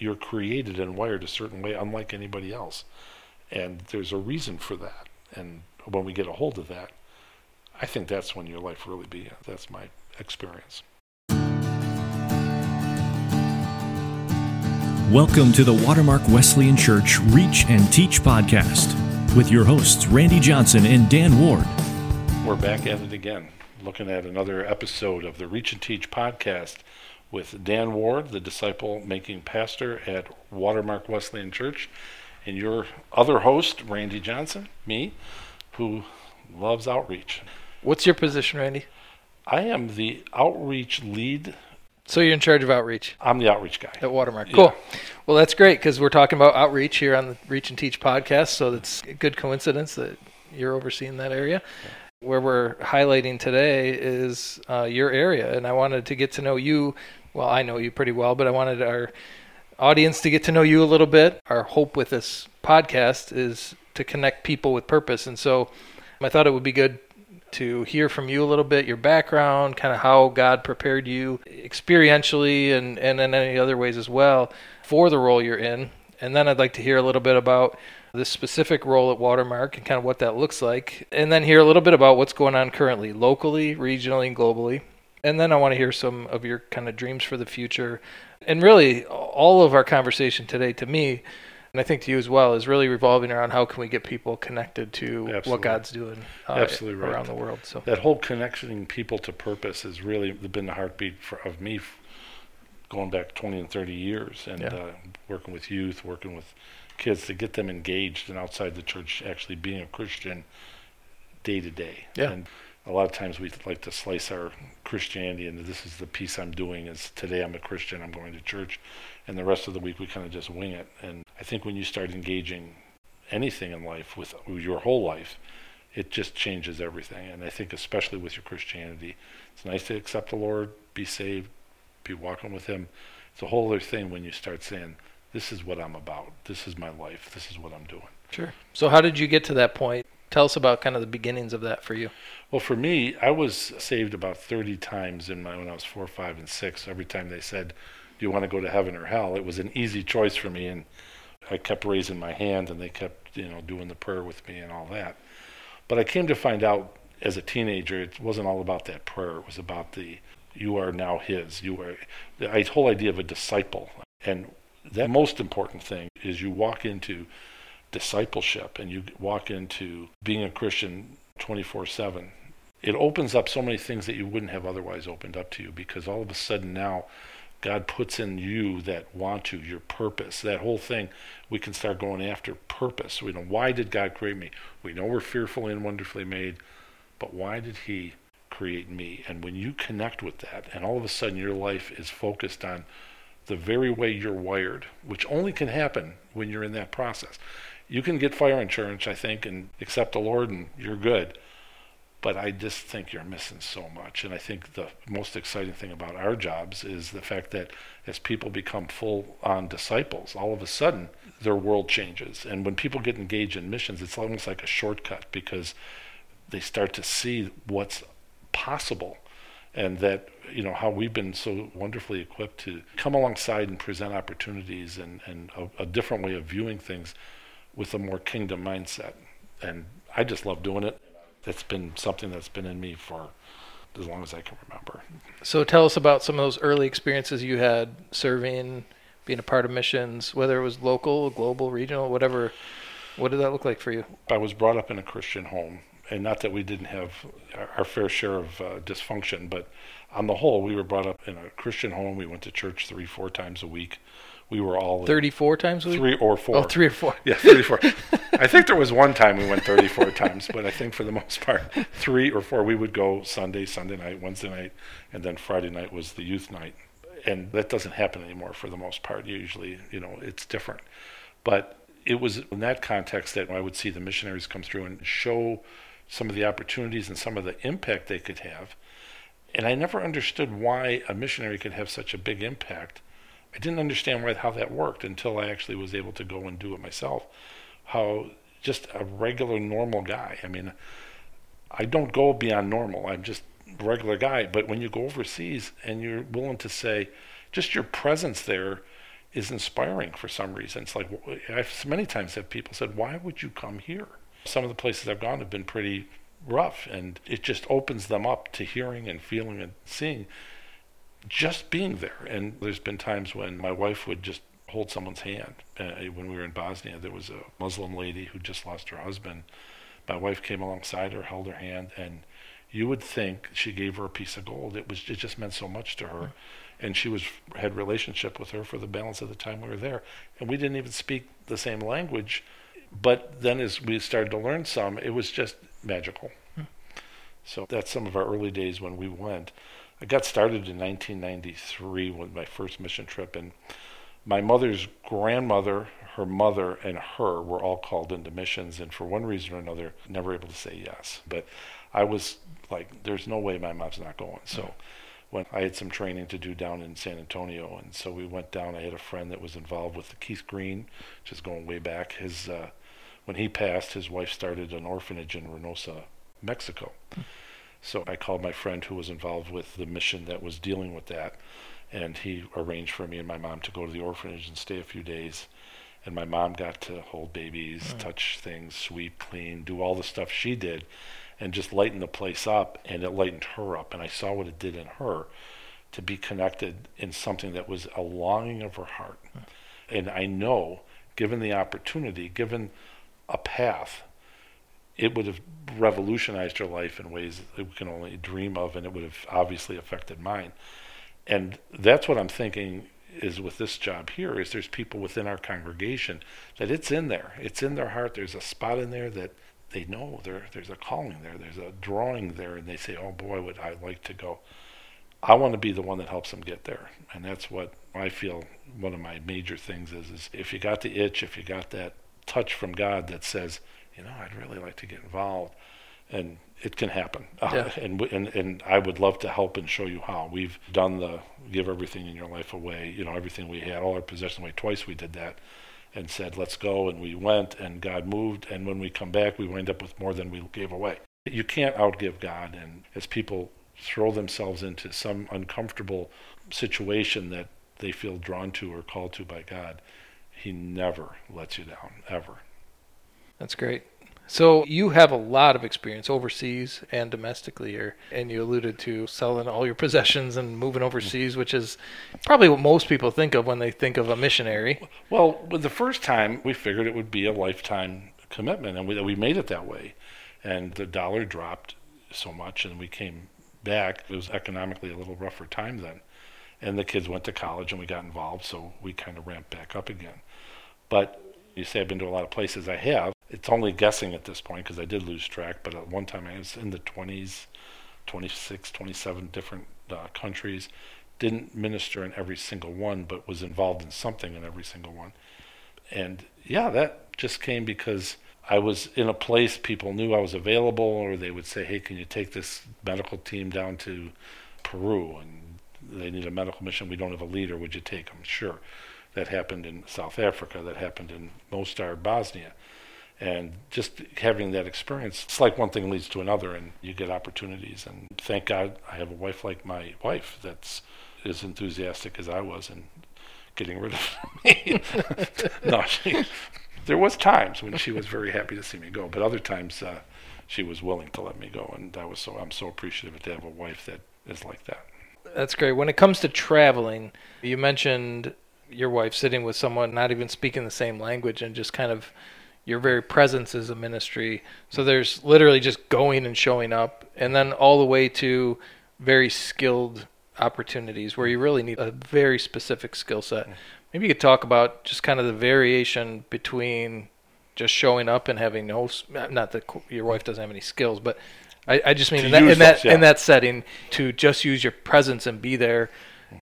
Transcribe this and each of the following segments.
you're created and wired a certain way, unlike anybody else. And there's a reason for that. And when we get a hold of that, I think that's when your life really begins. That's my experience. Welcome to the Watermark Wesleyan Church Reach and Teach podcast with your hosts, Randy Johnson and Dan Ward. We're back at it again, looking at another episode of the Reach and Teach podcast with Dan Ward, the disciple making pastor at Watermark Wesleyan Church, and your other host, Randy Johnson, me, who loves outreach. What's your position, Randy? I am the outreach lead. So you're in charge of outreach I'm the outreach guy. at Watermark. Yeah. Cool. Well, that's great because we're talking about outreach here on the Reach and Teach podcast. So it's a good coincidence that you're overseeing that area. Where we're highlighting today is uh, your area, and I wanted to get to know you. Well, I know you pretty well, but I wanted our audience to get to know you a little bit. Our hope with this podcast is to connect people with purpose, and so I thought it would be good to hear from you a little bit, your background, kind of how God prepared you experientially and, and in any other ways as well for the role you're in. And then I'd like to hear a little bit about this specific role at Watermark and kind of what that looks like. And then hear a little bit about what's going on currently, locally, regionally, and globally. And then I want to hear some of your kind of dreams for the future. And really, all of our conversation today, to me, and I think to you as well, is really revolving around how can we get people connected to Absolutely. what God's doing uh, Absolutely right. around the world. So That whole connecting people to purpose has really been the heartbeat for, of me going back 20 and 30 years and Yeah. uh, working with youth, working with kids to get them engaged and outside the church actually being a Christian day to day. Yeah. And a lot of times we like to slice our Christianity into this is the piece I'm doing is today I'm a Christian, I'm going to church, and the rest of the week we kind of just wing it. And I think when you start engaging anything in life with your whole life, it just changes everything. And I think especially with your Christianity, it's nice to accept the Lord, be saved, be walking with Him. It's a whole other thing when you start saying, "This is what I'm about. This is my life. This is what I'm doing." Sure. So how did you get to that point? Tell us about kind of the beginnings of that for you. Well, for me, I was saved about 30 times in my when I was four, five, and six. Every time they said, "Do you want to go to heaven or hell?" It was an easy choice for me, and I kept raising my hand, and they kept, you know, doing the prayer with me and all that. But I came to find out as a teenager, it wasn't all about that prayer. It was about the you are now His. You are the whole idea of a disciple, and the most important thing is you walk into discipleship and you walk into being a Christian 24 7. It opens up so many things that you wouldn't have otherwise opened up to you because all of a sudden now God puts in you that want to, your purpose, that whole thing. We can start going after purpose. We know why did God create me? We know we're fearfully and wonderfully made, but why did He create me? And when you connect with that, and all of a sudden your life is focused on the very way you're wired, which only can happen when you're in that process. You can get fire insurance, I think, and accept the Lord, and you're good. But I just think you're missing so much. And I think the most exciting thing about our jobs is the fact that as people become full on disciples, all of a sudden their world changes. And when people get engaged in missions, it's almost like a shortcut because they start to see what's possible and that you know how we've been so wonderfully equipped to come alongside and present opportunities and, and a, a different way of viewing things with a more kingdom mindset and i just love doing it it's been something that's been in me for as long as i can remember So tell us about some of those early experiences you had serving, being a part of missions, whether it was local, global, regional, whatever. What did that look like for you? I was brought up in a Christian home, and not that we didn't have our, our fair share of uh, dysfunction, but on the whole, we were brought up in a Christian home. We went to church three, four times a week. We were all in- 34 times a week? three or four. Oh, three or four. Yeah, 34. I think there was one time we went 34 times, but I think for the most part, three or four. We would go Sunday, Sunday night, Wednesday night, and then Friday night was the youth night. And that doesn't happen anymore for the most part. Usually, you know, it's different. But it was in that context that I would see the missionaries come through and show some of the opportunities and some of the impact they could have. And I never understood why a missionary could have such a big impact. I didn't understand why, how that worked until I actually was able to go and do it myself. How just a regular, normal guy. I mean, I don't go beyond normal. I'm just a regular guy. But when you go overseas and you're willing to say, just your presence there, is inspiring for some reason. It's like I've many times have people said, "Why would you come here?" Some of the places I've gone have been pretty rough, and it just opens them up to hearing and feeling and seeing just being there. And there's been times when my wife would just hold someone's hand. Uh, when we were in Bosnia, there was a Muslim lady who just lost her husband. My wife came alongside her, held her hand, and you would think she gave her a piece of gold. It was it just meant so much to her, and she was had relationship with her for the balance of the time we were there, and we didn't even speak the same language. But then, as we started to learn some, it was just magical. Hmm. So that's some of our early days when we went. I got started in 1993 with my first mission trip, and my mother's grandmother, her mother, and her were all called into missions, and for one reason or another, never able to say yes. But I was like, there's no way my mom's not going. So when I had some training to do down in San Antonio, and so we went down. I had a friend that was involved with the Keith Green, which is going way back. His uh, when he passed, his wife started an orphanage in Reynosa, Mexico. So I called my friend who was involved with the mission that was dealing with that, and he arranged for me and my mom to go to the orphanage and stay a few days. And my mom got to hold babies, mm. touch things, sweep, clean, do all the stuff she did, and just lighten the place up. And it lightened her up. And I saw what it did in her to be connected in something that was a longing of her heart. Mm. And I know, given the opportunity, given a path, it would have revolutionized her life in ways that we can only dream of, and it would have obviously affected mine. And that's what I'm thinking is with this job here is there's people within our congregation that it's in there. It's in their heart. There's a spot in there that they know there there's a calling there. There's a drawing there and they say, "Oh boy, would I like to go." I want to be the one that helps them get there. And that's what I feel one of my major things is is if you got the itch, if you got that touch from God that says, you know, I'd really like to get involved and it can happen. Uh, and, and and I would love to help and show you how. We've done the give everything in your life away. You know, everything we had, all our possessions away. Twice we did that, and said, "Let's go." And we went, and God moved. And when we come back, we wind up with more than we gave away. You can't outgive God. And as people throw themselves into some uncomfortable situation that they feel drawn to or called to by God, He never lets you down ever. That's great. So you have a lot of experience overseas and domestically here, and you alluded to selling all your possessions and moving overseas, which is probably what most people think of when they think of a missionary. Well, the first time we figured it would be a lifetime commitment, and we, we made it that way. And the dollar dropped so much, and we came back. It was economically a little rougher time then, and the kids went to college, and we got involved, so we kind of ramped back up again. But you say I've been to a lot of places. I have it's only guessing at this point because I did lose track, but at one time I was in the 20s, 26, 27 different uh, countries. Didn't minister in every single one, but was involved in something in every single one. And yeah, that just came because I was in a place people knew I was available, or they would say, "Hey, can you take this medical team down to Peru and they need a medical mission? We don't have a leader. Would you take them?" Sure. That happened in South Africa. That happened in Mostar, Bosnia and just having that experience it's like one thing leads to another and you get opportunities. And thank god i have a wife like my wife that's as enthusiastic as i was in getting rid of me. No she, there was times when she was very happy to see me go but other times uh, she was willing to let me go. And i was so i'm so appreciative to have a wife that is like that. That's great. When it comes to traveling you mentioned your wife sitting with someone not even speaking the same language and just kind of your very presence is a ministry. So there's literally just going and showing up, and then all the way to very skilled opportunities where you really need a very specific skill set. Maybe you could talk about just kind of the variation between just showing up and having no, uh, not that your wife doesn't have any skills, but I, I just mean in that, in that, yeah. in that setting to just use your presence and be there.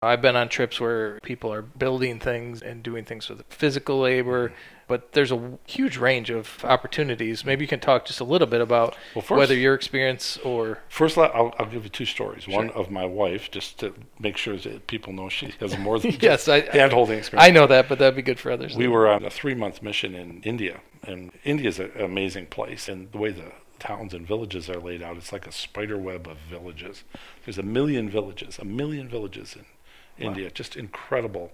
I've been on trips where people are building things and doing things with physical labor, mm-hmm. but there's a huge range of opportunities. Maybe you can talk just a little bit about well, first, whether your experience or. First, I'll, I'll give you two stories. Sure. One of my wife, just to make sure that people know she has more than yes, I, hand holding experience. I know that, but that'd be good for others. We were on a three month mission in India, and India is an amazing place. And the way the towns and villages are laid out, it's like a spider web of villages. There's a million villages, a million villages in India, just incredible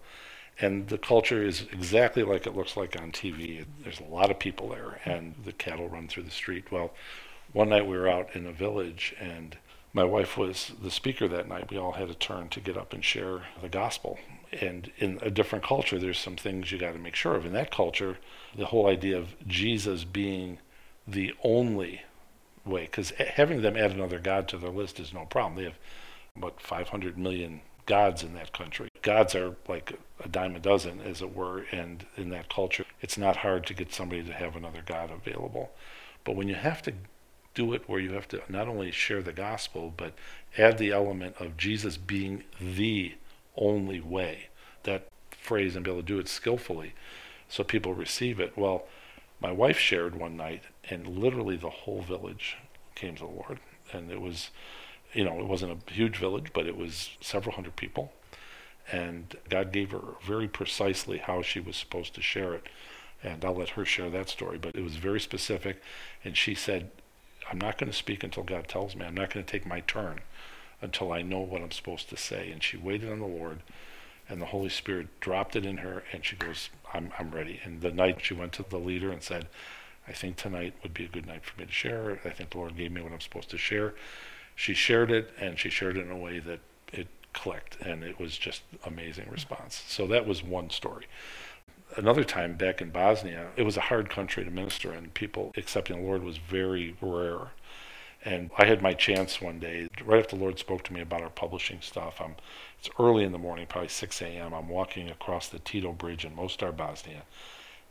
And the culture is exactly like it looks like on TV. There's a lot of people there, and the cattle run through the street. Well, one night we were out in a village, and my wife was the speaker that night. We all had a turn to get up and share the gospel. And in a different culture, there's some things you got to make sure of. In that culture, the whole idea of Jesus being the only way, because having them add another God to their list is no problem. They have, what, 500 million gods in that country. Gods are like a dime a dozen, as it were, and in that culture, it's not hard to get somebody to have another God available. But when you have to do it where you have to not only share the gospel, but add the element of Jesus being the only way, that phrase, and be able to do it skillfully so people receive it. Well, my wife shared one night, and literally the whole village came to the Lord. And it was you know, it wasn't a huge village, but it was several hundred people. And God gave her very precisely how she was supposed to share it. And I'll let her share that story, but it was very specific. And she said, I'm not going to speak until God tells me. I'm not going to take my turn until I know what I'm supposed to say. And she waited on the Lord, and the Holy Spirit dropped it in her, and she goes, I'm, I'm ready. And the night she went to the leader and said, I think tonight would be a good night for me to share. I think the Lord gave me what I'm supposed to share she shared it and she shared it in a way that it clicked and it was just amazing response. So that was one story. Another time back in Bosnia, it was a hard country to minister and people accepting the Lord was very rare. And I had my chance one day, right after the Lord spoke to me about our publishing stuff. I'm, it's early in the morning, probably 6 a.m. I'm walking across the Tito Bridge in Mostar, Bosnia,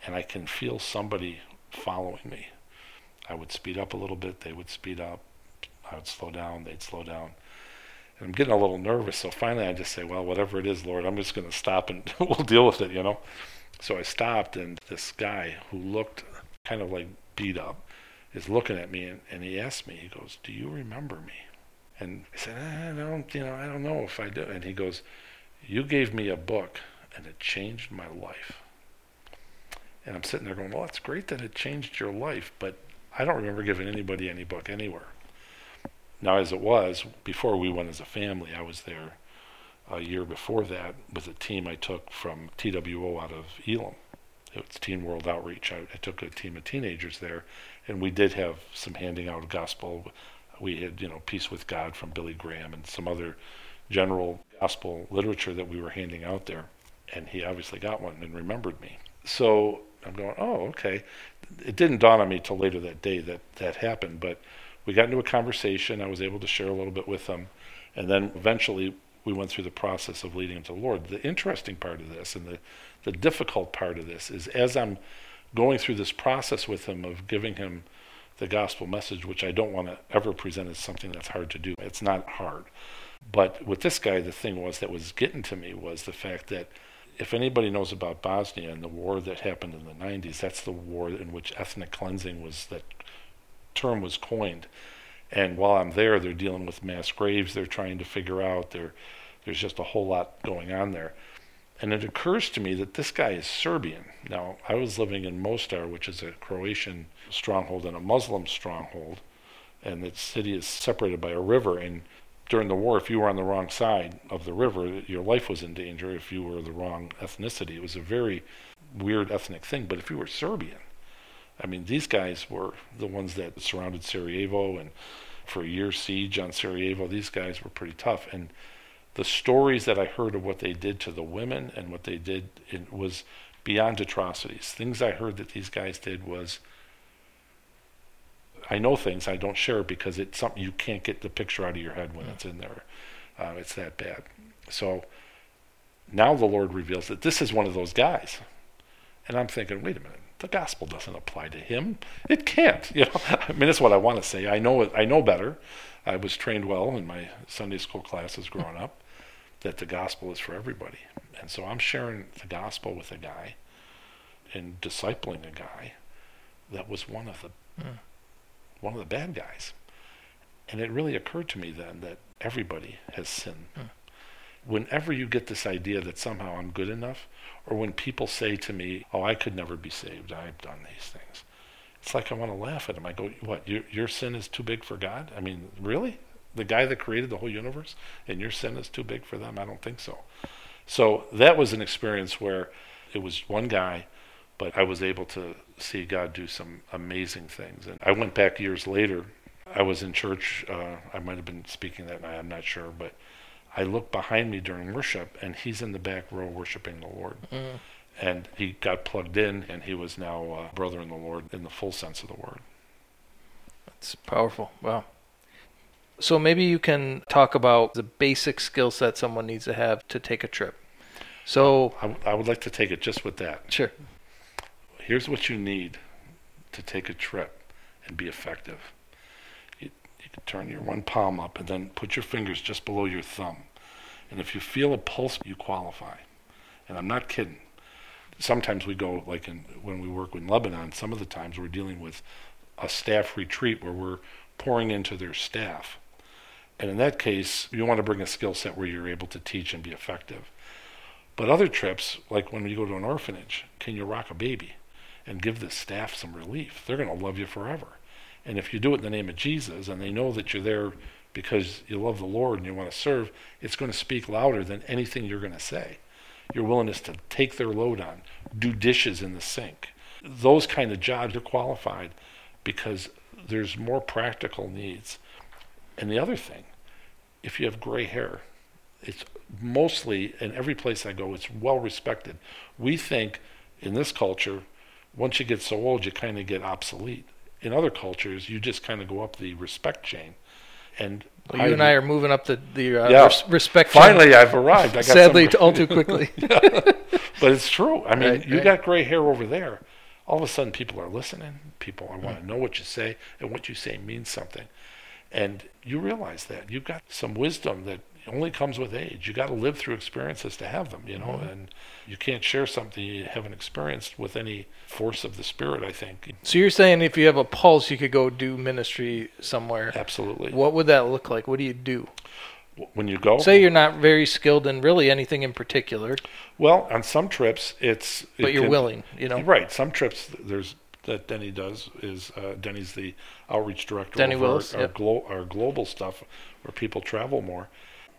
and I can feel somebody following me. I would speed up a little bit, they would speed up, I would slow down, they'd slow down. And I'm getting a little nervous, so finally I just say, well, whatever it is, Lord, I'm just going to stop and we'll deal with it, you know? So I stopped, and this guy who looked kind of like beat up is looking at me, and, and he asked me, he goes, do you remember me? And I said, I don't, you know, I don't know if I do. And he goes, you gave me a book, and it changed my life. And I'm sitting there going, well, it's great that it changed your life, but I don't remember giving anybody any book anywhere. Now, as it was, before we went as a family, I was there a year before that with a team I took from TWO out of Elim. It was Teen World Outreach. I, I took a team of teenagers there, and we did have some handing out of gospel. We had, you know, Peace with God from Billy Graham and some other general gospel literature that we were handing out there. And he obviously got one and remembered me. So I'm going, oh, okay. It didn't dawn on me till later that day that that happened, but we got into a conversation. I was able to share a little bit with them. And then eventually we went through the process of leading him to the Lord. The interesting part of this and the, the difficult part of this is as I'm going through this process with him of giving him the gospel message, which I don't want to ever present as something that's hard to do. It's not hard. But with this guy, the thing was that was getting to me was the fact that if anybody knows about Bosnia and the war that happened in the 90s, that's the war in which ethnic cleansing was that term was coined. And while I'm there, they're dealing with mass graves. They're trying to figure out. There, there's just a whole lot going on there. And it occurs to me that this guy is Serbian. Now, I was living in Mostar, which is a Croatian stronghold and a Muslim stronghold, and the city is separated by a river. And during the war, if you were on the wrong side of the river, your life was in danger if you were the wrong ethnicity. It was a very weird ethnic thing. But if you were Serbian, I mean, these guys were the ones that surrounded Sarajevo and for a year siege on Sarajevo. These guys were pretty tough. And the stories that I heard of what they did to the women and what they did it was beyond atrocities. Things I heard that these guys did was I know things I don't share because it's something you can't get the picture out of your head when it's in there. Uh, it's that bad. So now the Lord reveals that this is one of those guys. And I'm thinking, wait a minute the gospel doesn't apply to him. It can't. You know, I mean, that's what I want to say. I know it. I know better. I was trained well in my Sunday school classes growing up that the gospel is for everybody, and so I'm sharing the gospel with a guy and discipling a guy that was one of the mm. one of the bad guys, and it really occurred to me then that everybody has sinned. Mm. Whenever you get this idea that somehow I'm good enough, or when people say to me, "Oh, I could never be saved. I've done these things." It's like I want to laugh at them. I go, "What? Your your sin is too big for God? I mean, really? The guy that created the whole universe, and your sin is too big for them? I don't think so." So that was an experience where it was one guy, but I was able to see God do some amazing things. And I went back years later. I was in church. Uh, I might have been speaking that night. I'm not sure, but I looked behind me during worship, and he's in the back row worshiping the Lord. Mm. And he got plugged in, and he was now a brother in the Lord in the full sense of the word. That's powerful. Wow. So maybe you can talk about the basic skill set someone needs to have to take a trip. So, I, I would like to take it just with that. sure. Here's what you need to take a trip and be effective. Turn your one palm up and then put your fingers just below your thumb. And if you feel a pulse, you qualify. And I'm not kidding. Sometimes we go, like in, when we work in Lebanon, some of the times we're dealing with a staff retreat where we're pouring into their staff. And in that case, you want to bring a skill set where you're able to teach and be effective. But other trips, like when you go to an orphanage, can you rock a baby and give the staff some relief? They're going to love you forever. And if you do it in the name of Jesus and they know that you're there because you love the Lord and you want to serve, it's going to speak louder than anything you're going to say. Your willingness to take their load on, do dishes in the sink. Those kind of jobs are qualified because there's more practical needs. And the other thing, if you have gray hair, it's mostly in every place I go, it's well respected. We think in this culture, once you get so old, you kind of get obsolete. In other cultures, you just kind of go up the respect chain. And Well, you and I are moving up the, the uh, Yeah. res- respect. chain, finally, I've arrived. I got sadly, some, all too quickly. but it's true. I mean, Right, you right. got gray hair over there. All of a sudden, people are listening. People I want to know what you say, and what you say means something. And you realize that you've got some wisdom that only comes with age. You got to live through experiences to have them, you know. And you can't share something you haven't experienced with any force of the spirit. I think so you're saying if you have a pulse, you could go do ministry somewhere. absolutely. What would that look like? What do you do? When you go, Say you're not very skilled in really anything in particular, well, on some trips, it's it but you're can- willing. You know, Right. Some trips there's that Denny does is uh, Denny's the outreach director Denny our- Willis, our, yep. glo- our global stuff where people travel more.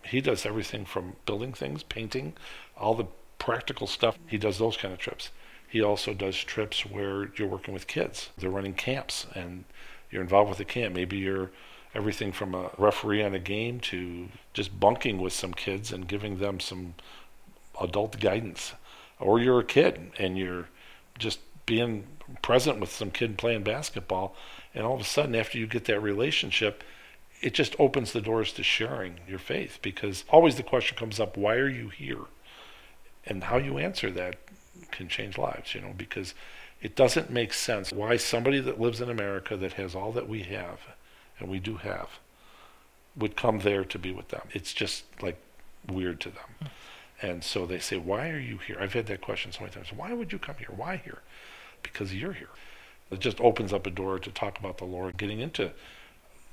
He does everything from building things, painting, all the practical stuff. He does those kind of trips. He also does trips where you're working with kids. They're running camps and you're involved with the camp. Maybe you're everything from a referee on a game to just bunking with some kids and giving them some adult guidance. Or you're a kid and you're just being present with some kid playing basketball, and all of a sudden, after you get that relationship, it just opens the doors to sharing your faith because always the question comes up why are you here? And how you answer that can change lives, you know, because it doesn't make sense why somebody that lives in America that has all that we have, and we do have, would come there to be with them. It's just like weird to them. And so they say, Why are you here? I've had that question so many times. Why would you come here? Why here? Because you're here. It just opens up a door to talk about the Lord, getting into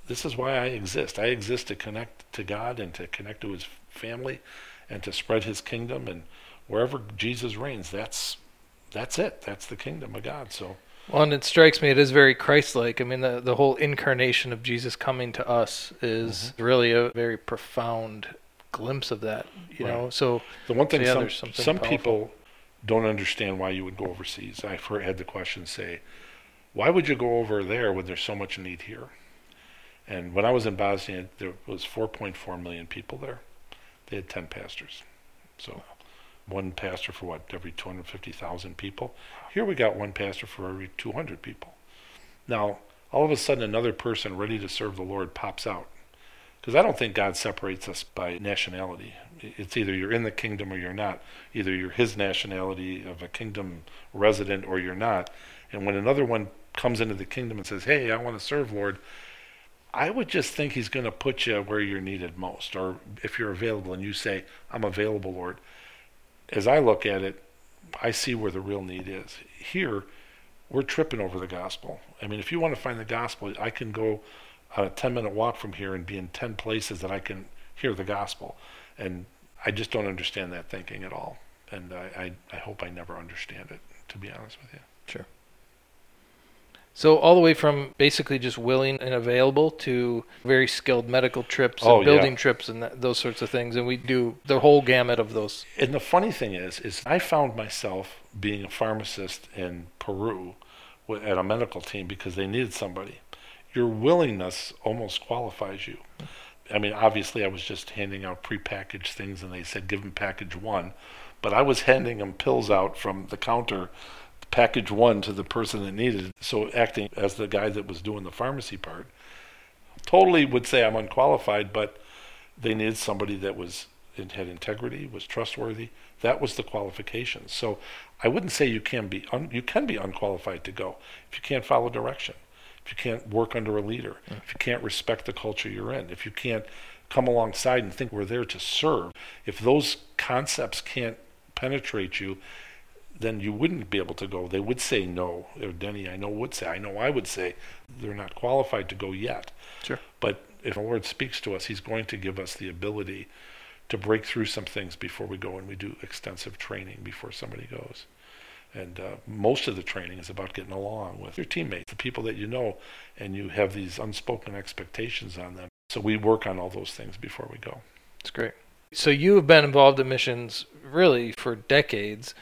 this is why I exist. I exist to connect to God and to connect to his family and to spread his kingdom and wherever Jesus reigns, that's that's it. That's the kingdom of God. So Well, and it strikes me it is very Christ-like. I mean, the the whole incarnation of Jesus coming to us is mm-hmm. really a very profound glimpse of that. You Right. know, so the one thing yeah, some, some powerful. people don't understand why you would go overseas. I've heard, had the question say, why would you go over there when there's so much need here? And when I was in Bosnia, there was 4.4 million people there. They had 10 pastors. So one pastor for what, every 250,000 people? Here we got one pastor for every 200 people. Now, all of a sudden, another person ready to serve the Lord pops out. Because I don't think God separates us by nationality. It's either you're in the kingdom or you're not. Either you're his nationality of a kingdom resident or you're not. And when another one comes into the kingdom and says, Hey, I want to serve, Lord, I would just think he's going to put you where you're needed most. Or if you're available and you say, I'm available, Lord. As I look at it, I see where the real need is. Here, we're tripping over the gospel. I mean, if you want to find the gospel, I can go a 10 minute walk from here and be in 10 places that I can hear the gospel. And I just don't understand that thinking at all. And I, I, I hope I never understand it, to be honest with you. Sure. So all the way from basically just willing and available to very skilled medical trips Oh, and yeah. building trips and that, those sorts of things, and we do the whole gamut of those. And the funny thing is, is I found myself being a pharmacist in Peru at a medical team because they needed somebody. Your willingness almost qualifies you. I mean, obviously, I was just handing out prepackaged things, and they said give them package one, but I was handing them pills out from the counter, package one to the person that needed it. So acting as the guy that was doing the pharmacy part, totally would say I'm unqualified, but they needed somebody that was had integrity, was trustworthy. That was the qualification. So I wouldn't say you can be un, you can be unqualified to go if you can't follow direction, if you can't work under a leader, mm. if you can't respect the culture you're in, if you can't come alongside and think we're there to serve. If those concepts can't penetrate you, then you wouldn't be able to go. They would say no. Or Denny, I know would say. I know I would say they're not qualified to go yet. Sure. But if the Lord speaks to us, He's going to give us the ability to break through some things before we go and we do extensive training before somebody goes. And uh, most of the training is about getting along with your teammates, the people that you know, and you have these unspoken expectations on them. So we work on all those things before we go. It's great. So you have been involved in missions really for decades,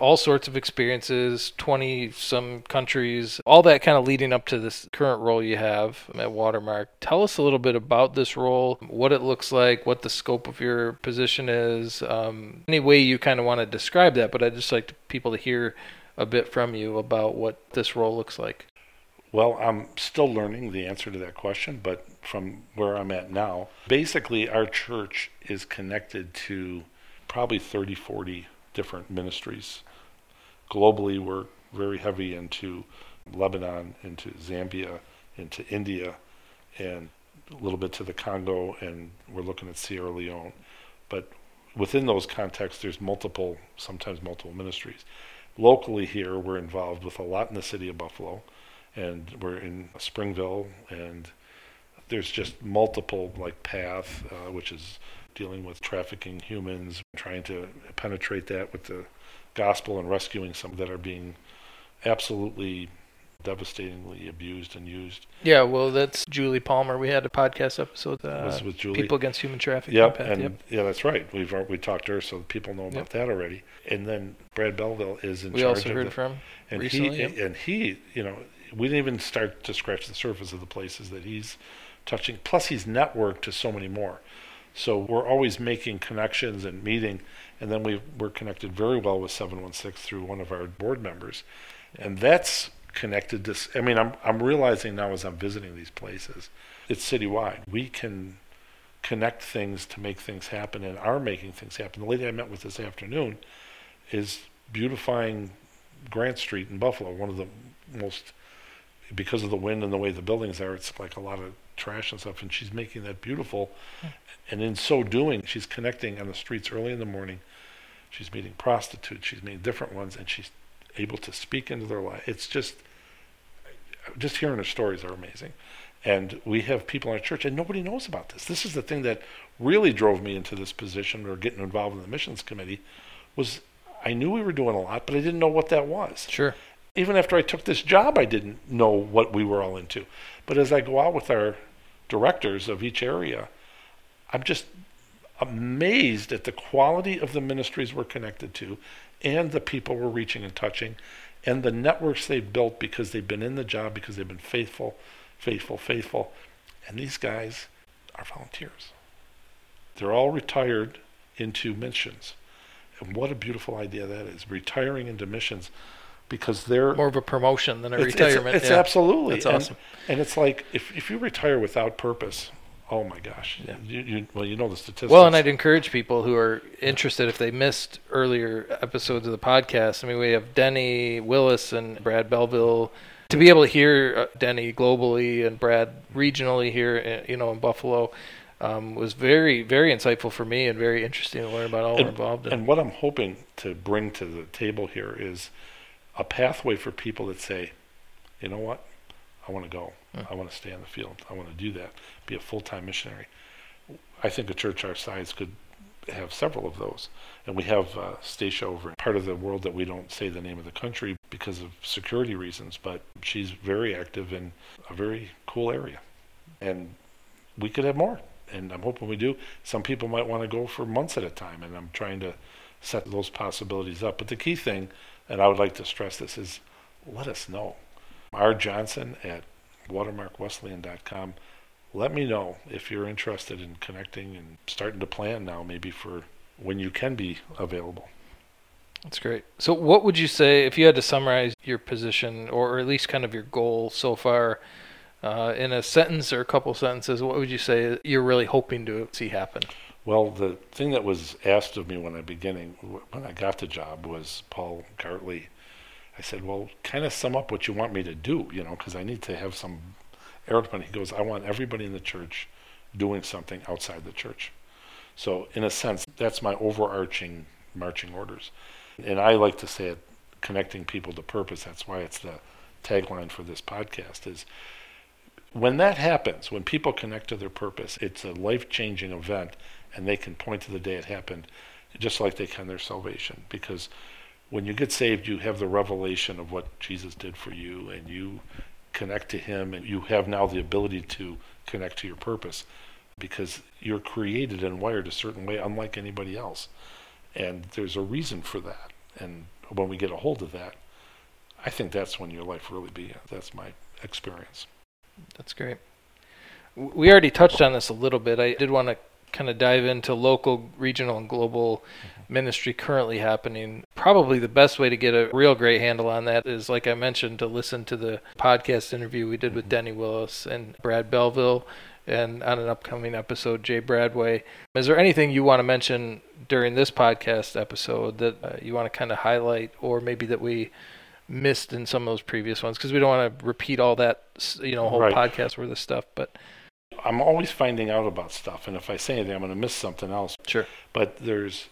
all sorts of experiences, 20 some countries, all that kind of leading up to this current role you have at Watermark. Tell us a little bit about this role, what it looks like, what the scope of your position is, um, any way you kind of want to describe that, but I'd just like people to hear a bit from you about what this role looks like. Well, I'm still learning the answer to that question, but from where I'm at now, basically our church is connected to probably 30, 40 different ministries. Globally, we're very heavy into Lebanon, into Zambia, into India, and a little bit to the Congo, and we're looking at Sierra Leone. But within those contexts, there's multiple, sometimes multiple ministries. Locally here, we're involved with a lot in the city of Buffalo and we're in Springville, and there's just multiple like path, uh, which is dealing with trafficking humans, trying to penetrate that with the gospel and rescuing some that are being absolutely devastatingly abused and used. Yeah, well, that's Julie Palmer. We had a podcast episode, uh, with Julie. People Against Human Trafficking. Yep, and yep. yeah, that's right. We've we talked to her, so people know about Yep. that already. And then Brad Belleville is in We charge also heard the, from and recently. he yep. and he you know we didn't even start to scratch the surface of the places that he's touching plus he's networked to so many more so we're always making connections and meeting and then we we're connected very well with 716 through one of our board members and that's connected to i mean i'm i'm realizing now as i'm visiting these places it's citywide we can connect things to make things happen and are making things happen the lady i met with this afternoon is beautifying Grant Street in Buffalo, one of the most because of the wind and the way the buildings are, it's like a lot of trash and stuff, and she's making that beautiful. Hmm. And in so doing, she's connecting on the streets early in the morning. She's meeting prostitutes, she's meeting different ones, and she's able to speak into their life. It's just just hearing her stories are amazing. And we have people in our church, and nobody knows about this. This is the thing that really drove me into this position or getting involved in the missions committee was I knew we were doing a lot, but I didn't know what that was. Sure. Even after I took this job, I didn't know what we were all into. But as I go out with our directors of each area, I'm just amazed at the quality of the ministries we're connected to and the people we're reaching and touching and the networks they've built because they've been in the job, because they've been faithful, faithful, faithful. And these guys are volunteers. They're all retired into missions. And what a beautiful idea that is, retiring into missions because they're More of a promotion than a it's, it's- retirement. It's, yeah. absolutely and, awesome. And it's like if if you retire without purpose, oh my gosh, Yeah. you, you well you know the statistics. Well, and I'd encourage people who are interested if they missed earlier episodes of the podcast. I mean, we have Denny Willis and Brad Belleville. To be able to hear uh, Denny globally and Brad regionally here, uh, you know, in Buffalo, um, was very, very insightful for me and very interesting to learn about all we're involved in. And what I'm hoping to bring to the table here is a pathway for people that say, you know what, I want to go. Hmm. I want to stay in the field. I want to do that. Be a full-time missionary. I think a church our size could have several of those. And we have uh, Stacia over in part of the world that we don't say the name of the country because of security reasons, but she's very active in a very cool area. And we could have more. And I'm hoping we do. Some people might want to go for months at a time, and I'm trying to set those possibilities up. But the key thing, and I would like to stress this, is let us know. R. Johnson at watermarkwesleyan.com. Let me know if you're interested in connecting and starting to plan now, maybe for when you can be available. That's great. So, what would you say if you had to summarize your position, or at least kind of your goal so far, uh, in a sentence or a couple sentences? What would you say you're really hoping to see happen? Well, the thing that was asked of me when I beginning when I got the job was Paul Gartley. I said, "Well, kind of sum up what you want me to do, you know, because I need to have some airplane." He goes, "I want everybody in the church doing something outside the church." So, in a sense, that's my overarching marching orders. And I like to say it, connecting people to purpose. That's why it's the tagline for this podcast is when that happens, when people connect to their purpose, it's a life-changing event and they can point to the day it happened just like they can their salvation because when you get saved you have the revelation of what Jesus did for you and you connect to him and you have now the ability to connect to your purpose because you're created and wired a certain way unlike anybody else. And there's a reason for that. And when we get a hold of that I think that's when your life really begins that's my experience. That's great. We already touched on this a little bit. I did want to kind of dive into local, regional, and global mm-hmm. ministry currently happening. Probably the best way to get a real great handle on that is, like I mentioned, to listen to the podcast interview we did with mm-hmm. Denny Willis and Brad Belville, and on an upcoming episode, Jay Bradway. Is there anything you want to mention during this podcast episode that uh, you want to kind of highlight, or maybe that we missed in some of those previous ones? Because we don't want to repeat all that, you know, whole right. podcast worth of stuff, but. I'm always finding out about stuff, and if I say anything, I'm going to miss something else. Sure. But there's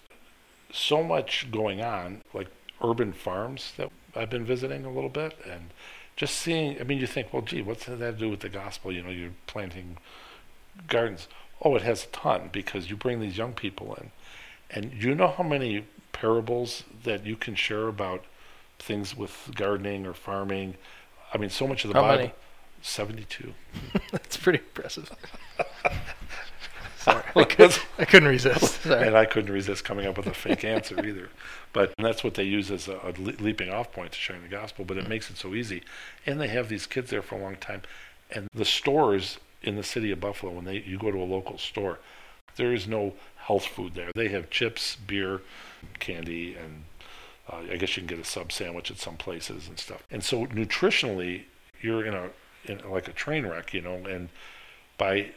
so much going on, like urban farms that I've been visiting a little bit, and just seeing. I mean, you think, well, gee, what's that to do with the gospel? You know, you're planting gardens. Oh, it has a ton because you bring these young people in, and you know how many parables that you can share about things with gardening or farming. I mean, so much of the how Bible. Many? 72. That's pretty impressive. Sorry, I, could, I couldn't resist. Sorry. And I couldn't resist coming up with a fake answer either. But that's what they use as a, a leaping off point to sharing the gospel. But it makes it so easy. And they have these kids there for a long time. And the stores in the city of Buffalo, when they you go to a local store, there is no health food there. They have chips, beer, candy, and uh, I guess you can get a sub sandwich at some places and stuff. And so nutritionally, you're in a in, like a train wreck, you know. And by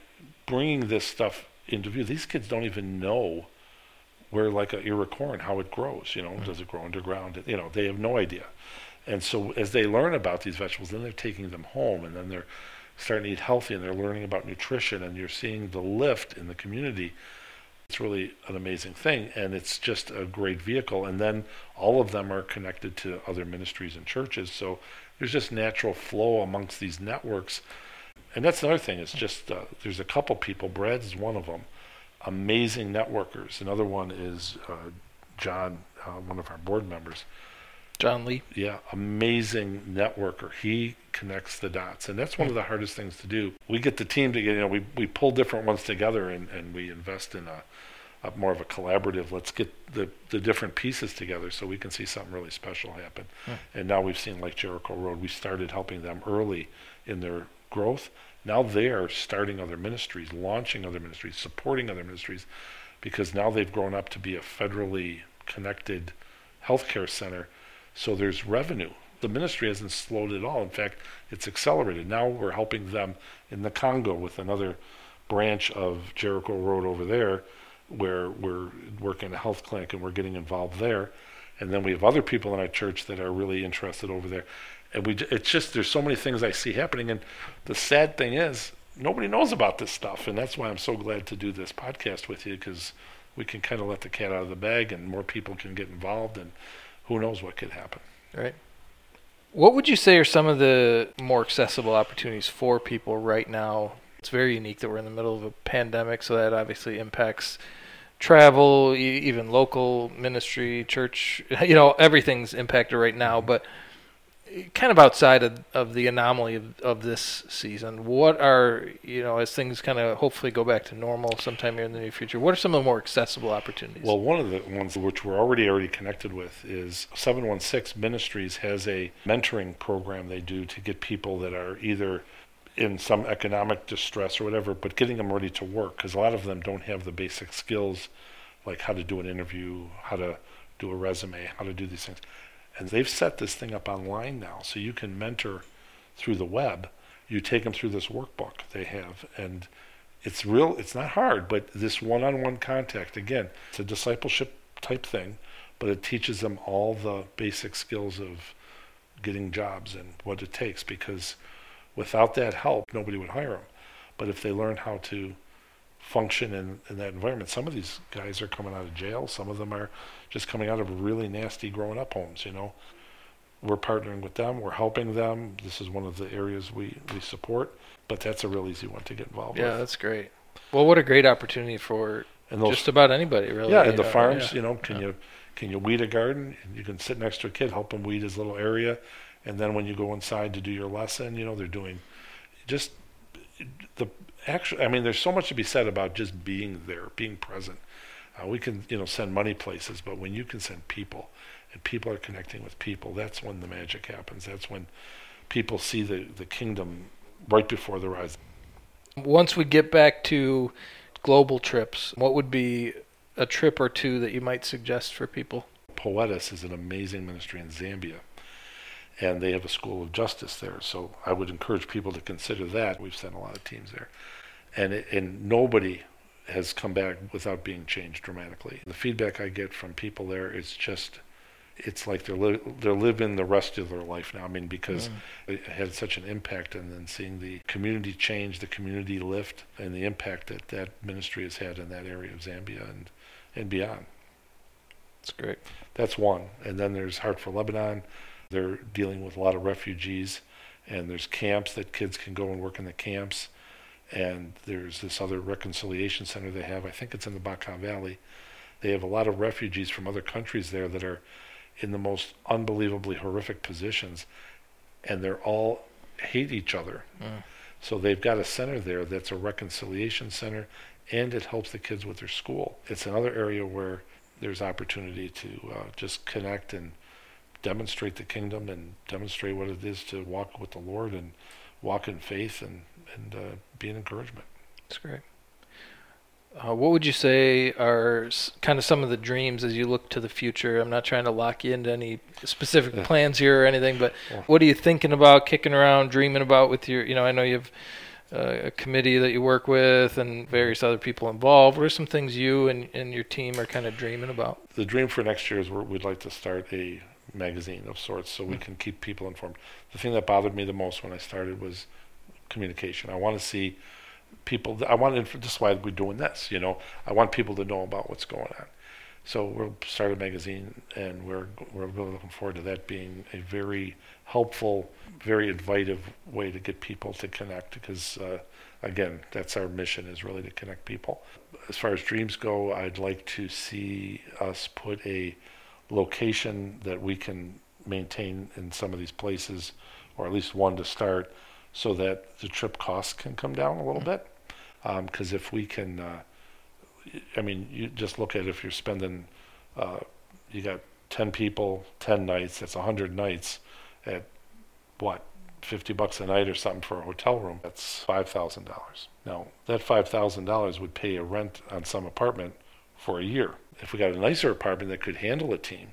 bringing this stuff into view, these kids don't even know where like a ear of corn how it grows. You know, mm-hmm. does it grow underground? You know, they have no idea. And so as they learn about these vegetables, then they're taking them home, and then they're starting to eat healthy, and they're learning about nutrition, and you're seeing the lift in the community. It's really an amazing thing, and it's just a great vehicle. And then all of them are connected to other ministries and churches, so there's just natural flow amongst these networks. And that's another thing. It's just uh, there's a couple people. Brad's one of them. Amazing networkers. Another one is uh, John, uh, one of our board members. John Lee. Yeah, amazing networker. He connects the dots, and that's one of the hardest things to do. We get the team together. You know, we we pull different ones together, and, and we invest in a a more of a collaborative. Let's get the, the different pieces together so we can see something really special happen. Hmm. And now we've seen like Jericho Road, we started helping them early in their growth. Now they are starting other ministries, launching other ministries, supporting other ministries, because now they've grown up to be a federally connected healthcare center. So there's revenue. The ministry hasn't slowed at all. In fact, it's accelerated. Now we're helping them in the Congo with another branch of Jericho Road over there where we're working a health clinic and we're getting involved there. And then we have other people in our church that are really interested over there. And we, it's just, there's so many things I see happening. And the sad thing is, nobody knows about this stuff. And that's why I'm so glad to do this podcast with you because we can kind of let the cat out of the bag and more people can get involved. And who knows what could happen. Right. What would you say are some of the more accessible opportunities for people right now? It's very unique that we're in the middle of a pandemic, so that obviously impacts travel, e- even local ministry, church, you know, everything's impacted right now. Mm-hmm. But kind of outside of, of the anomaly of, of this season, what are, you know, as things kind of hopefully go back to normal sometime here in the near future, what are some of the more accessible opportunities? Well, one of the ones which we're already already connected with is 716 Ministries has a mentoring program they do to get people that are either in some economic distress or whatever, but getting them ready to work because a lot of them don't have the basic skills like how to do an interview, how to do a resume, how to do these things. And they've set this thing up online now, so you can mentor through the web. You take them through this workbook they have, and it's real. It's not hard, but this one-on-one contact again, it's a discipleship type thing, but it teaches them all the basic skills of getting jobs and what it takes. Because without that help, nobody would hire them. But if they learn how to function in, in that environment. Some of these guys are coming out of jail. Some of them are just coming out of really nasty growing up homes, you know. We're partnering with them. We're helping them. This is one of the areas we, we support, but that's a real easy one to get involved yeah, with. that's great. Well, what a great opportunity for And those, just about anybody, really. yeah, and the know, farms, yeah. you know, can you can you weed a garden? You can sit next to a kid, help him weed his little area, and then when you go inside to do your lesson, you know, they're doing just the actually. I mean, there's so much to be said about just being there, being present. Uh, we can, you know, send money places, but when you can send people, and people are connecting with people, that's when the magic happens. That's when people see the the kingdom right before their eyes. Once we get back to global trips, what would be a trip or two that you might suggest for people? Poetis is an amazing ministry in Zambia, and they have a school of justice there. So I would encourage people to consider that. We've sent a lot of teams there, and it, and nobody has come back without being changed dramatically. The feedback I get from people there is just. It's like they're li- they're living the rest of their life now. I mean, because mm. it had such an impact, and then seeing the community change, the community lift, and the impact that that ministry has had in that area of Zambia and and beyond. That's great. That's one. And then there's Heart for Lebanon. They're dealing with a lot of refugees, and there's camps that kids can go and work in the camps. And there's this other reconciliation center they have. I think it's in the Bekaa Valley. They have a lot of refugees from other countries there that are in the most unbelievably horrific positions, and they're all hate each other. Mm. So they've got a center there that's a reconciliation center, and it helps the kids with their school. It's another area where there's opportunity to uh, just connect and demonstrate the kingdom and demonstrate what it is to walk with the Lord and walk in faith and and uh, be an encouragement. That's great. Uh, what would you say are s- kind of some of the dreams as you look to the future? I'm not trying to lock you into any specific plans here or anything, but Yeah. what are you thinking about, kicking around, dreaming about with your? You know, I know you have uh, a committee that you work with and various other people involved. What are some things you and, and your team are kind of dreaming about? The dream for next year is we're, we'd like to start a magazine of sorts so we Mm. can keep people informed. The thing that bothered me the most when I started was communication. I want to see people. I want to. This is why we're doing this. You know, I want people to know about what's going on. So we'll start a magazine, and we're we're really looking forward to that being a very helpful, very invitive way to get people to connect. Because uh, again, that's our mission is really to connect people. As far as dreams go, I'd like to see us put a location that we can maintain in some of these places, or at least one to start, so that the trip costs can come down a little bit. Because if we can, uh, I mean, you just look at if you're spending, uh, you got 10 people, 10 nights, that's 100 nights at what, 50 bucks a night or something for a hotel room, that's $5,000. Now, that $5,000 would pay a rent on some apartment for a year. If we got a nicer apartment that could handle a team,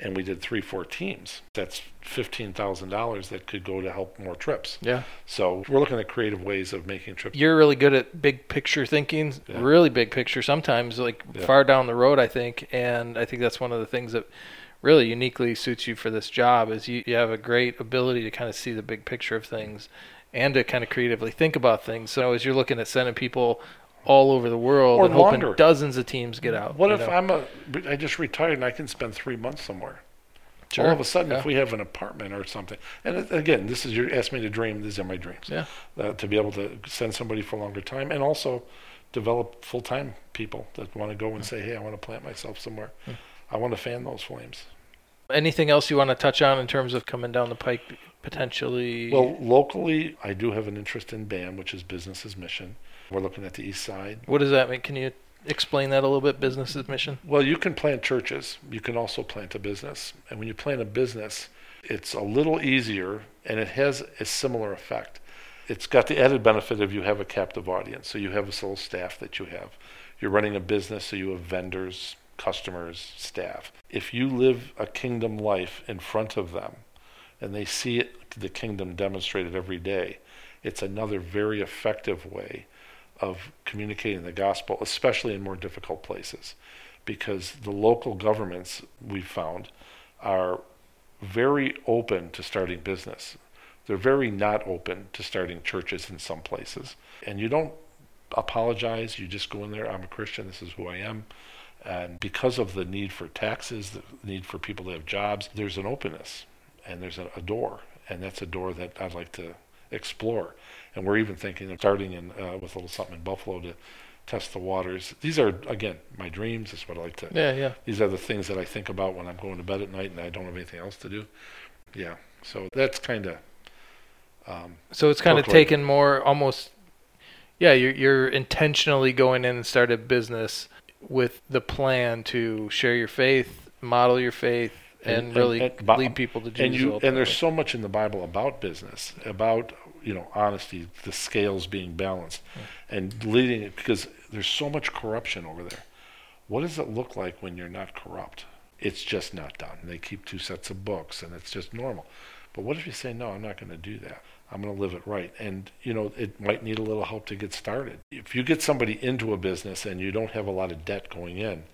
and we did three, four teams, that's $15,000 that could go to help more trips. Yeah. So we're looking at creative ways of making trips. You're really good at big picture thinking, Yeah. really big picture sometimes, like Yeah. far down the road, I think. And I think that's one of the things that really uniquely suits you for this job is you, you have a great ability to kind of see the big picture of things and to kind of creatively think about things. So as you're looking at sending people all over the world Or and hoping dozens of teams get out. What if know? I'm a, I just retired and I can spend three months somewhere? Sure. All of a sudden, Yeah. if we have an apartment or something, and again, this is you asked me to dream. These are my dreams. Yeah. Uh, to be able to send somebody for a longer time, and also develop full time people that want to go and say, hey, I want to plant myself somewhere. Hmm. I want to fan those flames. Anything else you want to touch on in terms of coming down the pike potentially? Well, locally, I do have an interest in BAM, which is Business as Mission. We're looking at the east side. what does that mean? Can you explain that a little bit? Business as mission. Well, you can plant churches. You can also plant a business. And when you plant a business, it's a little easier and it has a similar effect. It's got the added benefit of you have a captive audience. So you have a sole staff that you have. You're running a business, so you have vendors, customers, staff. If you live a kingdom life in front of them and they see it, the kingdom demonstrated every day, it's another very effective way of communicating the gospel, especially in more difficult places, because the local governments we've found are very open to starting business. They're very not open to starting churches in some places. And you don't apologize, you just go in there, I'm a Christian, this is who I am. And because of the need for taxes, the need for people to have jobs, there's an openness and there's a, a door. And that's a door that I'd like to explore. And we're even thinking of starting in, uh, with a little something in Buffalo to test the waters. These are, again, my dreams. This is what I like to Yeah, yeah. these are the things that I think about when I'm going to bed at night and I don't have anything else to do. Yeah, so that's kind of um, So it's kind of taken more almost. Yeah, you're you're intentionally going in and start a business with the plan to share your faith, model your faith, and, And- and- really and Bob- lead people to Jesus. and you and there's so much in the Bible about business, about you know honesty, the scales being balanced, and leading it because there's so much corruption over there. What does it look like when you're not corrupt? It's just not done. They keep two sets of books, and it's just normal. But what if you say, no, I'm not going to do that. I'm going to live it right. And, you know, it might need a little help to get started. If you get somebody into a business and you don't have a lot of debt going in,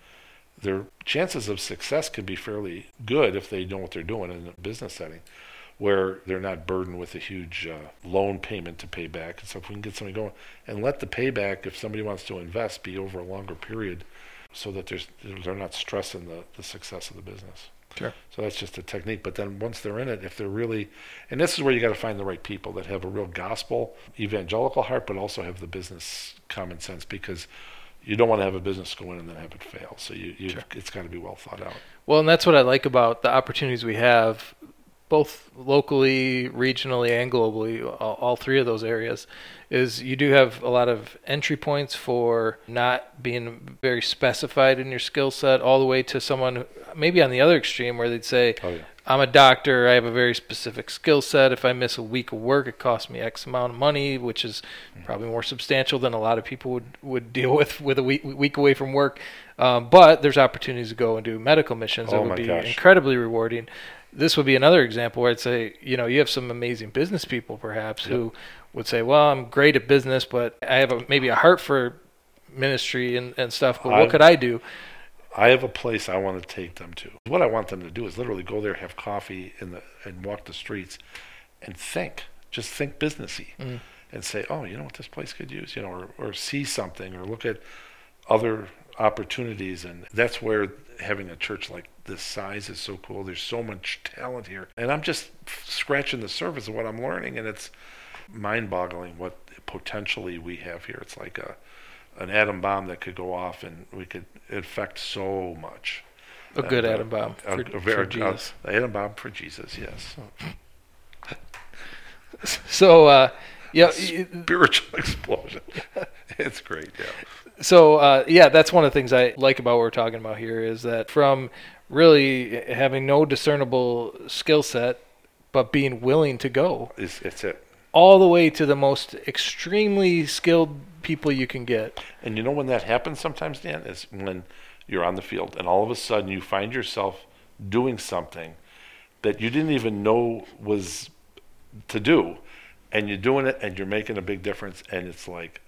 their chances of success could be fairly good if they know what they're doing in a business setting where they're not burdened with a huge uh, loan payment to pay back. And so if we can get somebody going and let the payback, if somebody wants to invest, be over a longer period so that there's, they're not stressing the, the success of the business. Sure. So that's just a technique. But then once they're in it, if they're really, and this is where you got to find the right people that have a real gospel, evangelical heart, but also have the business common sense because you don't want to have a business go in and then have it fail. So you, you Sure. it's got to be well thought out. Well, and that's what I like about the opportunities we have, both locally, regionally, and globally, all, all three of those areas, is you do have a lot of entry points for not being very specified in your skill set, all the way to someone maybe on the other extreme where they'd say, Oh yeah. I'm a doctor. I have a very specific skill set. If I miss a week of work, it costs me X amount of money, which is probably more substantial than a lot of people would, would deal with with a week, week away from work. Um, but there's opportunities to go and do medical missions that Oh would be gosh. incredibly rewarding. This would be another example where I'd say, you know, you have some amazing business people perhaps who would say, well, I'm great at business, but I have a, maybe a heart for ministry and, and stuff, but what I've- could I do? I have a place I want to take them to. What I want them to do is literally go there, have coffee in the and walk the streets, and think. Just think businessy, Mm. and say, "Oh, you know what this place could use," you know, or, or see something, or look at other opportunities, and that's where having a church like this size is so cool. There's so much talent here, and I'm just scratching the surface of what I'm learning, and it's mind-boggling what potentially we have here. It's like a an atom bomb that could go off, and we could affect so much. A good uh, atom bomb a- for, a for Jesus. uh, atom bomb for Jesus, yes. So, uh, yeah, Spiritual explosion. it's great, yeah. So uh, yeah, that's one of the things I like about what we're talking about here is that from really having no discernible skill set, but being willing to go It's, it's it. all the way to the most extremely skilled people you can get. And you know when that happens sometimes, Dan, is when you're on the field and all of a sudden you find yourself doing something that you didn't even know was to do, and you're doing it and you're making a big difference, and it's like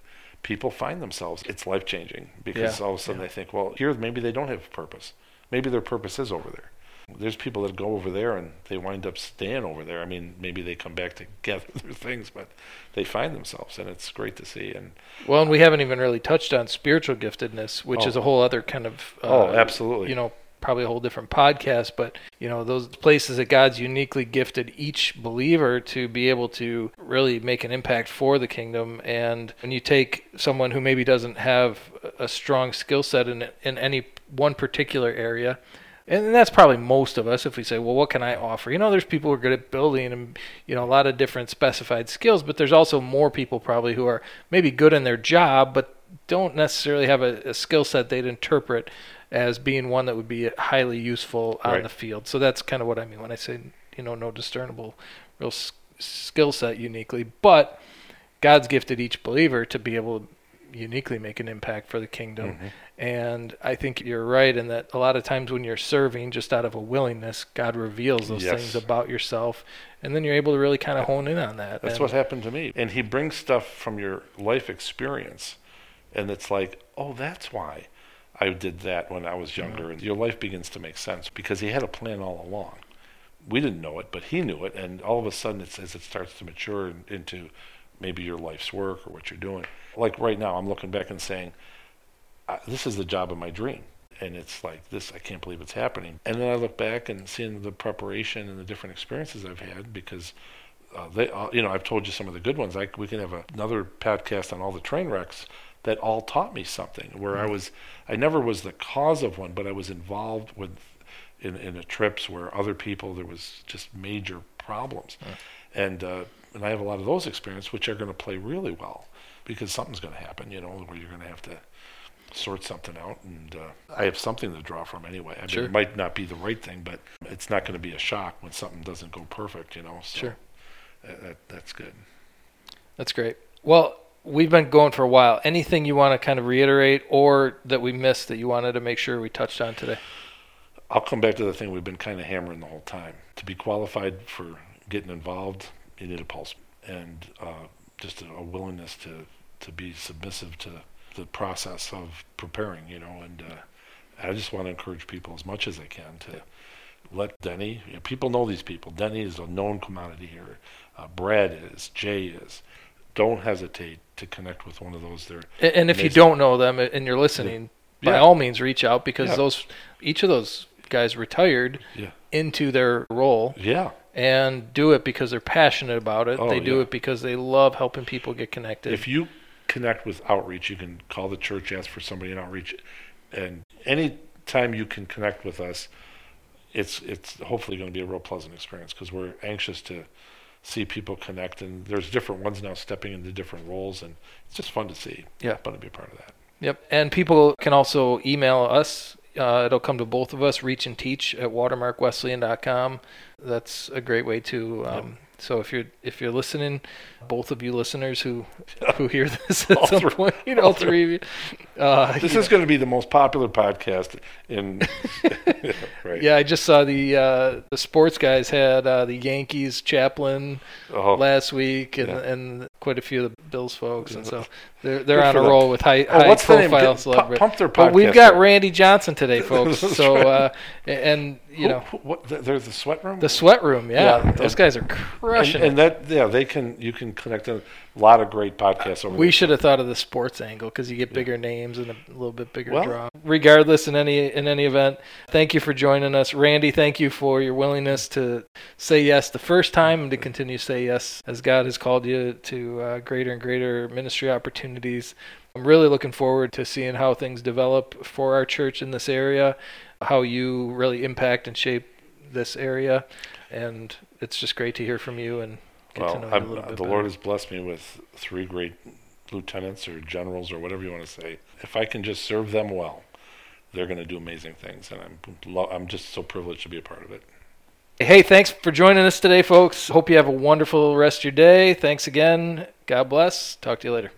people find themselves. It's life changing because Yeah, all of a sudden they think, well, here maybe they don't have a purpose. Maybe their purpose is over there. There's people that go over there and they wind up staying over there. I mean, maybe they come back to gather their things, but they find themselves, and it's great to see. And Well, and we haven't even really touched on spiritual giftedness, which Oh. is a whole other kind of uh, Oh, absolutely. you know probably a whole different podcast, but you know, those places that God's uniquely gifted each believer to be able to really make an impact for the kingdom. And when you take someone who maybe doesn't have a strong skill set in in any one particular area, and that's probably most of us if we say well what can i offer you know there's people who are good at building and you know a lot of different specified skills but there's also more people probably who are maybe good in their job but don't necessarily have a, a skill set they'd interpret as being one that would be highly useful on Right. the field so that's kind of what i mean when i say you know no discernible real s- skill set uniquely but god's gifted each believer to be able to uniquely make an impact for the kingdom Mhm. and I think you're right in that a lot of times when you're serving just out of a willingness, God reveals those Yes. things about yourself, and then you're able to really kind of hone in on that. That's And- what happened to me. And he brings stuff from your life experience. And it's like, oh, that's why I did that when I was younger. And your life begins to make sense because he had a plan all along. We didn't know it, but he knew it. And all of a sudden, it's, as it starts to mature into maybe your life's work or what you're doing. Like right now, I'm looking back and saying, this is the job of my dream. And it's like this, I can't believe it's happening. And then I look back and seeing the preparation and the different experiences I've had because uh, they, uh, you know, I've told you some of the good ones. Like we can have another podcast on all the train wrecks that all taught me something. Where I was, I never was the cause of one, but I was involved with in in the trips where other people there was just major problems, and uh, and I have a lot of those experiences which are going to play really well because something's going to happen. You know, where you're going to have to sort something out, and uh, I have something to draw from anyway. I mean, Sure. it might not be the right thing, but it's not going to be a shock when something doesn't go perfect. You know, so Sure. that, that's good. That's great. Well, we've been going for a while. Anything you want to kind of reiterate or that we missed that you wanted to make sure we touched on today? I'll come back to the thing we've been kind of hammering the whole time. To be qualified for getting involved, you need a pulse and uh, just a, a willingness to, to be submissive to the process of preparing, you know. And uh, I just want to encourage people as much as I can to let Denny, you know, people know these people. Denny is a known commodity here. Uh, Brad is, Jay is. Don't hesitate to connect with one of those. They're A- And if you don't know them and you're listening, by Yeah. all means reach out because Yeah. those each of those guys retired Yeah. into their role yeah, and do it because they're passionate about it. Oh, they do it because they love helping people get connected. If you connect with outreach, you can call the church, ask for somebody in outreach, and any time you can connect with us, it's it's hopefully going to be a real pleasant experience because we're anxious to see people connect, and there's different ones now stepping into different roles, and it's just fun to see. Yeah. fun to be a part of that. Yep. And people can also email us. Uh, it'll come to both of us, reach and teach at watermarkwesleyan.com. That's a great way to. Um, So if you're if you're listening, both of you listeners who who hear this at All some three- point, you know, all three of you. Uh, This is going to be the most popular podcast in. right. yeah, I just saw the uh, the sports guys had uh, the Yankees chaplain Oh, last week, and Yeah. and quite a few of the Bills folks, and so they're they're Good on a them. roll with high Oh, high what's the name? profile celebrities. pump their But we've got. Randy Johnson today, folks. So uh, and you who- know who- what, th- there's the sweat room. the sweat room, yeah, Yeah, those guys are and, crushing and it. that yeah, they can you can connect a lot of great podcasts over. We should have thought of the sports angle because you get bigger names and a little bit bigger Well- draw. Regardless, in any in any event, thank you for joining us, Randy. Thank you for your willingness to say yes the first time and to continue to say yes as God has called you to uh, greater and greater ministry opportunities. I'm really looking forward to seeing how things develop for our church in this area, how you really impact and shape this area, and it's just great to hear from you and get Well, to know you I'm, a little bit the better. Lord has blessed me with three great lieutenants or generals or whatever you want to say. If I can just serve them well, they're going to do amazing things, and I'm I'm just so privileged to be a part of it. Hey, thanks for joining us today, folks. Hope you have a wonderful rest of your day. Thanks again. God bless. Talk to you later.